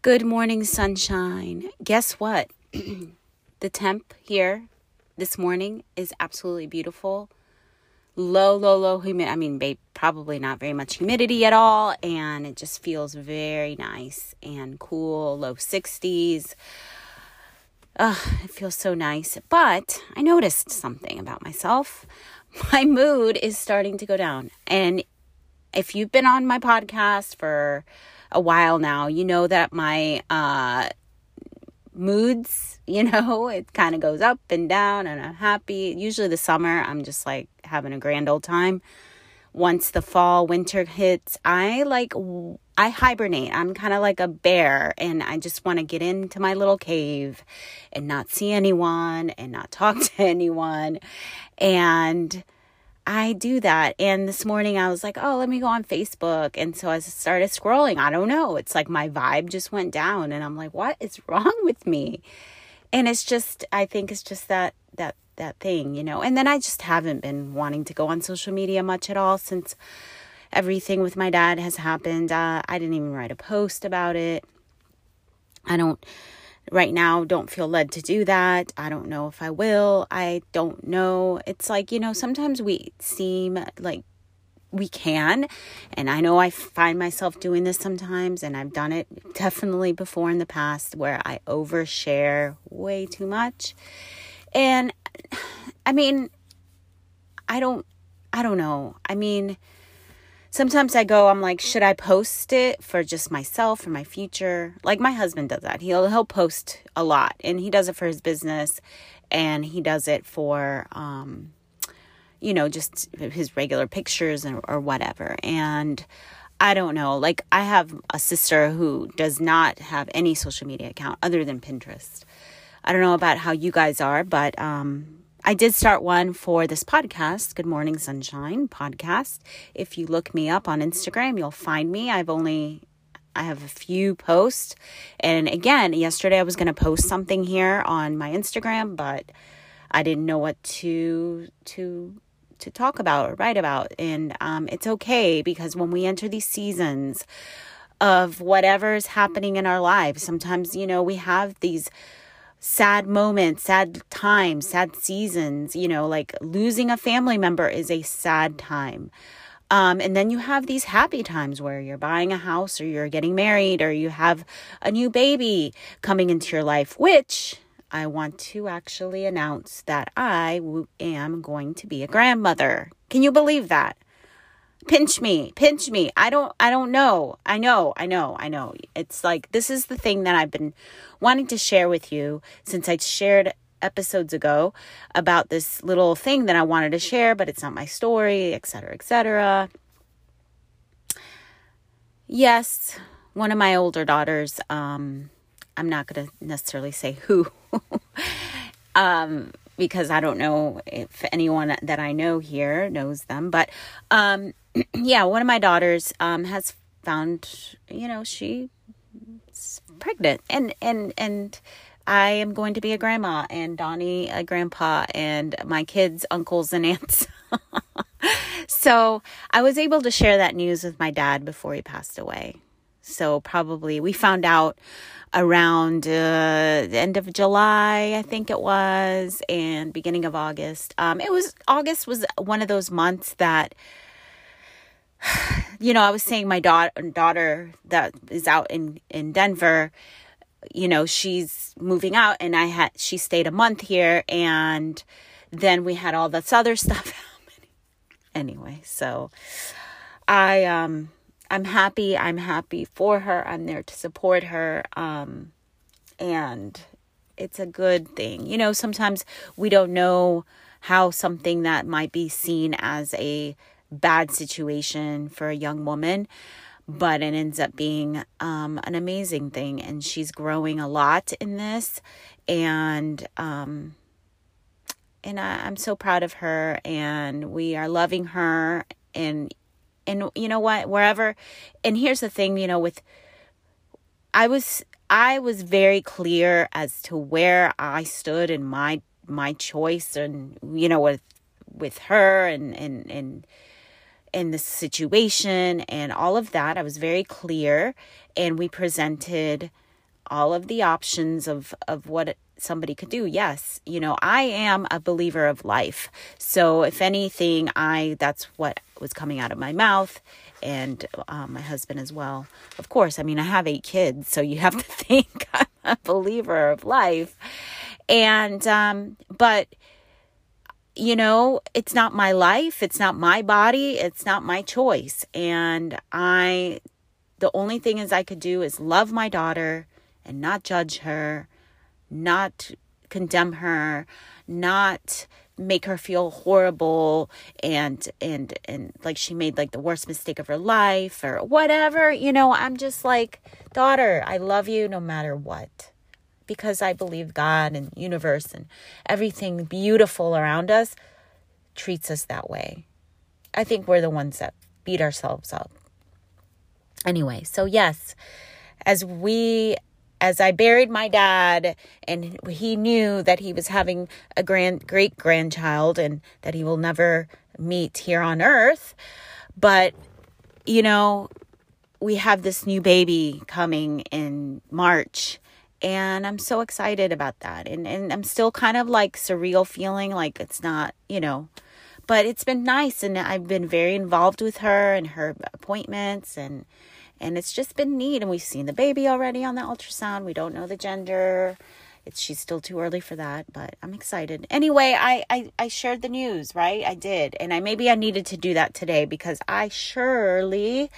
Good morning, sunshine. Guess what? the temp here this morning is absolutely beautiful. Low, low, low humidity. I mean, babe, probably not very much humidity at all. And it just feels very nice and cool, low 60s. Ugh, it feels so nice. But I noticed something about myself. My mood is starting to go down. And if you've been on my podcast for a while now. You know that my uh, moods, you know, it kind of goes up and down, and I'm happy. Usually the summer, I'm just like having a grand old time. Once the fall, winter hits, I like, I hibernate. I'm kind of like a bear, and I just want to get into my little cave and not see anyone and not talk to anyone. And I do that. And this morning I was like, oh, let me go on Facebook. And so I started scrolling. I don't know. It's like my vibe just went down. And I'm like, what is wrong with me? And it's just, I think it's just that, that, that thing, you know. And then I just haven't been wanting to go on social media much at all since everything with my dad has happened. Uh, I didn't even write a post about it. I don't right now don't feel led to do that. I don't know if I will. I don't know. It's like, you know, sometimes we seem like we can. And I know I find myself doing this sometimes, and I've done it definitely before in the past where I overshare way too much. And I mean, I don't, I don't know. I mean, sometimes I go, I'm like, should I post it for just myself for my future? Like my husband does that. He'll he'll post a lot and he does it for his business and he does it for um you know, just his regular pictures and, or whatever. And I don't know. Like I have a sister who does not have any social media account other than Pinterest. I don't know about how you guys are, but um I did start one for this podcast, Good Morning Sunshine podcast. If you look me up on Instagram, you'll find me. I've only I have a few posts. And again, yesterday I was going to post something here on my Instagram, but I didn't know what to to to talk about or write about. And um, it's okay because when we enter these seasons of whatever's happening in our lives, sometimes you know we have these sad moments, sad times, sad seasons, you know, like losing a family member is a sad time. Um, and then you have these happy times where you're buying a house or you're getting married or you have a new baby coming into your life, which I want to actually announce that I am going to be a grandmother. Can you believe that? Pinch me pinch me. I don't i don't know. I know i know i know. It's like this is the thing that i've been wanting to share with you since i shared episodes ago about this little thing that i wanted to share but it's not my story etc etc yes one of my older daughters um i'm not going to necessarily say who um because I don't know if anyone that I know here knows them. But um, yeah, one of my daughters um, has found, you know, she's pregnant, and and and I am going to be a grandma, and Donnie a grandpa, and my kids uncles and aunts. so I was able to share that news with my dad before he passed away. So probably we found out around uh, the end of July, I think it was, and beginning of August. Um, it was August was one of those months that, you know, I was saying my daughter daughter that is out in in Denver. You know, she's moving out, and I had she stayed a month here, and then we had all this other stuff. Anyway, so I um I'm happy. I'm happy for her. I'm there to support her. Um, and it's a good thing. You know, sometimes we don't know how something that might be seen as a bad situation for a young woman but it ends up being um, an amazing thing. And she's growing a lot in this. And, um, and I, I'm so proud of her and we are loving her and and you know what wherever and here's the thing you know with I was I was very clear as to where I stood and my my choice and you know with with her and and and in the situation and all of that. I was very clear and we presented all of the options of of what somebody could do. Yes, you know, I am a believer of life. So if anything, I that's what was coming out of my mouth and um, my husband as well. Of course, I mean, I have eight kids, so you have to think I'm a believer of life. And, um, but, you know, it's not my life, it's not my body, it's not my choice. And I, the only thing is I could do is love my daughter and not judge her, not condemn her, not make her feel horrible and and and like she made like the worst mistake of her life or whatever you know? I'm just like daughter i love you no matter what because i believe god and universe and everything beautiful around us treats us that way. I think we're the ones that beat ourselves up. Anyway so yes as we as I buried my dad and he knew that he was having a grand great grandchild and that he will never meet here on earth. But you know we have this new baby coming in March and I'm so excited about that. And and I'm still kind of like surreal feeling like it's not you know but it's been nice and I've been very involved with her and her appointments and and it's just been neat and we've seen the baby already on the ultrasound. We don't know the gender. It's she's still too early for that but i'm excited. Anyway I, I i shared the news right? I did. And i maybe i needed to do that today because i surely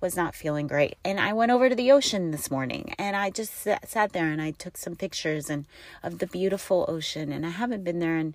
was not feeling great. And i went over to the ocean this morning and i just sat, sat there and i took some pictures and of the beautiful ocean. And i haven't been there in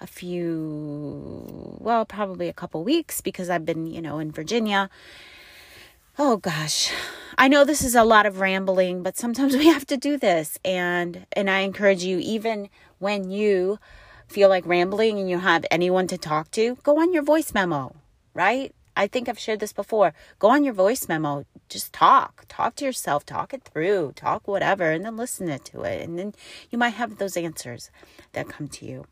a few well probably a couple weeks because i've been you know in virginia oh gosh. I know this is a lot of rambling but sometimes we have to do this. And and i encourage you even when you feel like rambling and you have anyone to talk to go on your voice memo right? I think i've shared this before. Go on your voice memo. Just talk. Talk to yourself. Talk it through. Talk whatever and then listen to it. And then you might have those answers that come to you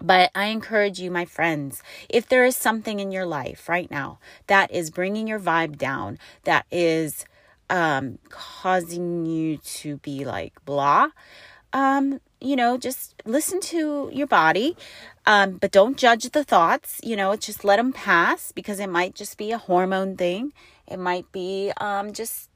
but I encourage you, my friends, if there is something in your life right now that is bringing your vibe down, that is um, causing you to be like blah, um, you know, just listen to your body, um, but don't judge the thoughts. You know, just let them pass because it might just be a hormone thing. It might be um, just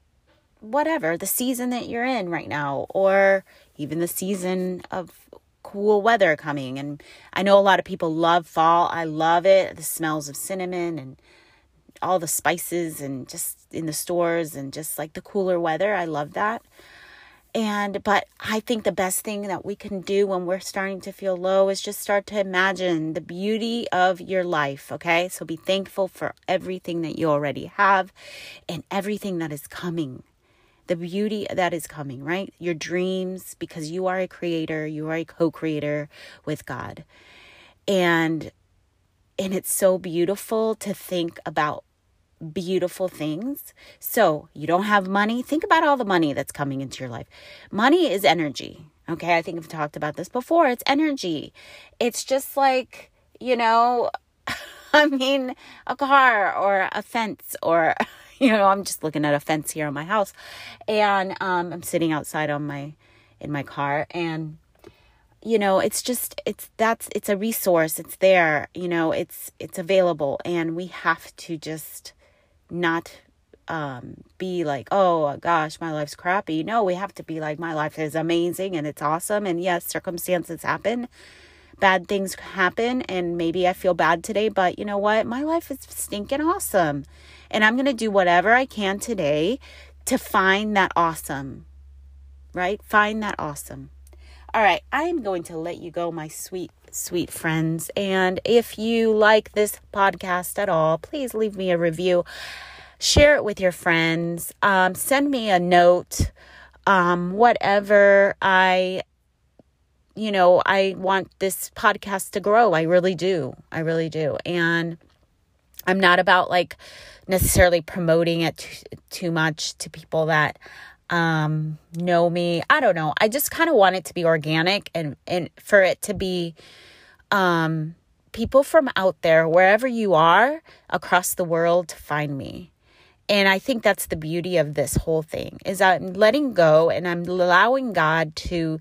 whatever the season that you're in right now, or even the season of cool weather coming. And I know a lot of people love fall. I love it. The smells of cinnamon and all the spices and just in the stores and just like the cooler weather. I love that. And, but I think the best thing that we can do when we're starting to feel low is just start to imagine the beauty of your life. Okay. So be thankful for everything that you already have and everything that is coming the beauty that is coming, right? Your dreams, because you are a creator, you are a co creator with God. And and it's so beautiful to think about beautiful things. So, you don't have money, think about all the money that's coming into your life. Money is energy. Okay, I think I've talked about this before. It's energy. It's just like, you know, I mean, a car or a fence or you know, I'm just looking at a fence here on my house, and um, I'm sitting outside on my in my car, and you know, it's just it's that's it's a resource. It's there. You know, it's it's available, and we have to just not um, be like, oh gosh, my life's crappy. No, we have to be like, my life is amazing and it's awesome. And yes, circumstances happen, bad things happen, and maybe I feel bad today, but you know what? My life is stinking awesome. And I'm going to do whatever I can today to find that awesome, right? Find that awesome. All right, I am going to let you go, my sweet, sweet friends. And if you like this podcast at all, please leave me a review. share it with your friends. Um, send me a note. Um, whatever I you know, I want this podcast to grow. I really do. I really do. And I'm not about like necessarily promoting it too, too much to people that um know me. I don't know. I just kind of want it to be organic and and for it to be um people from out there wherever you are across the world to find me. And I think that's the beauty of this whole thing is I'm letting go and I'm allowing God to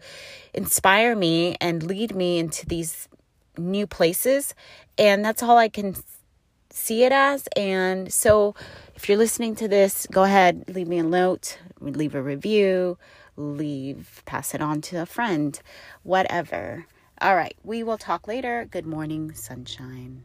inspire me and lead me into these new places and that's all I can see it as. And so if you're listening to this, go ahead, leave me a note, leave a review, leave pass it on to a friend, whatever. All right, we will talk later. Good morning, sunshine.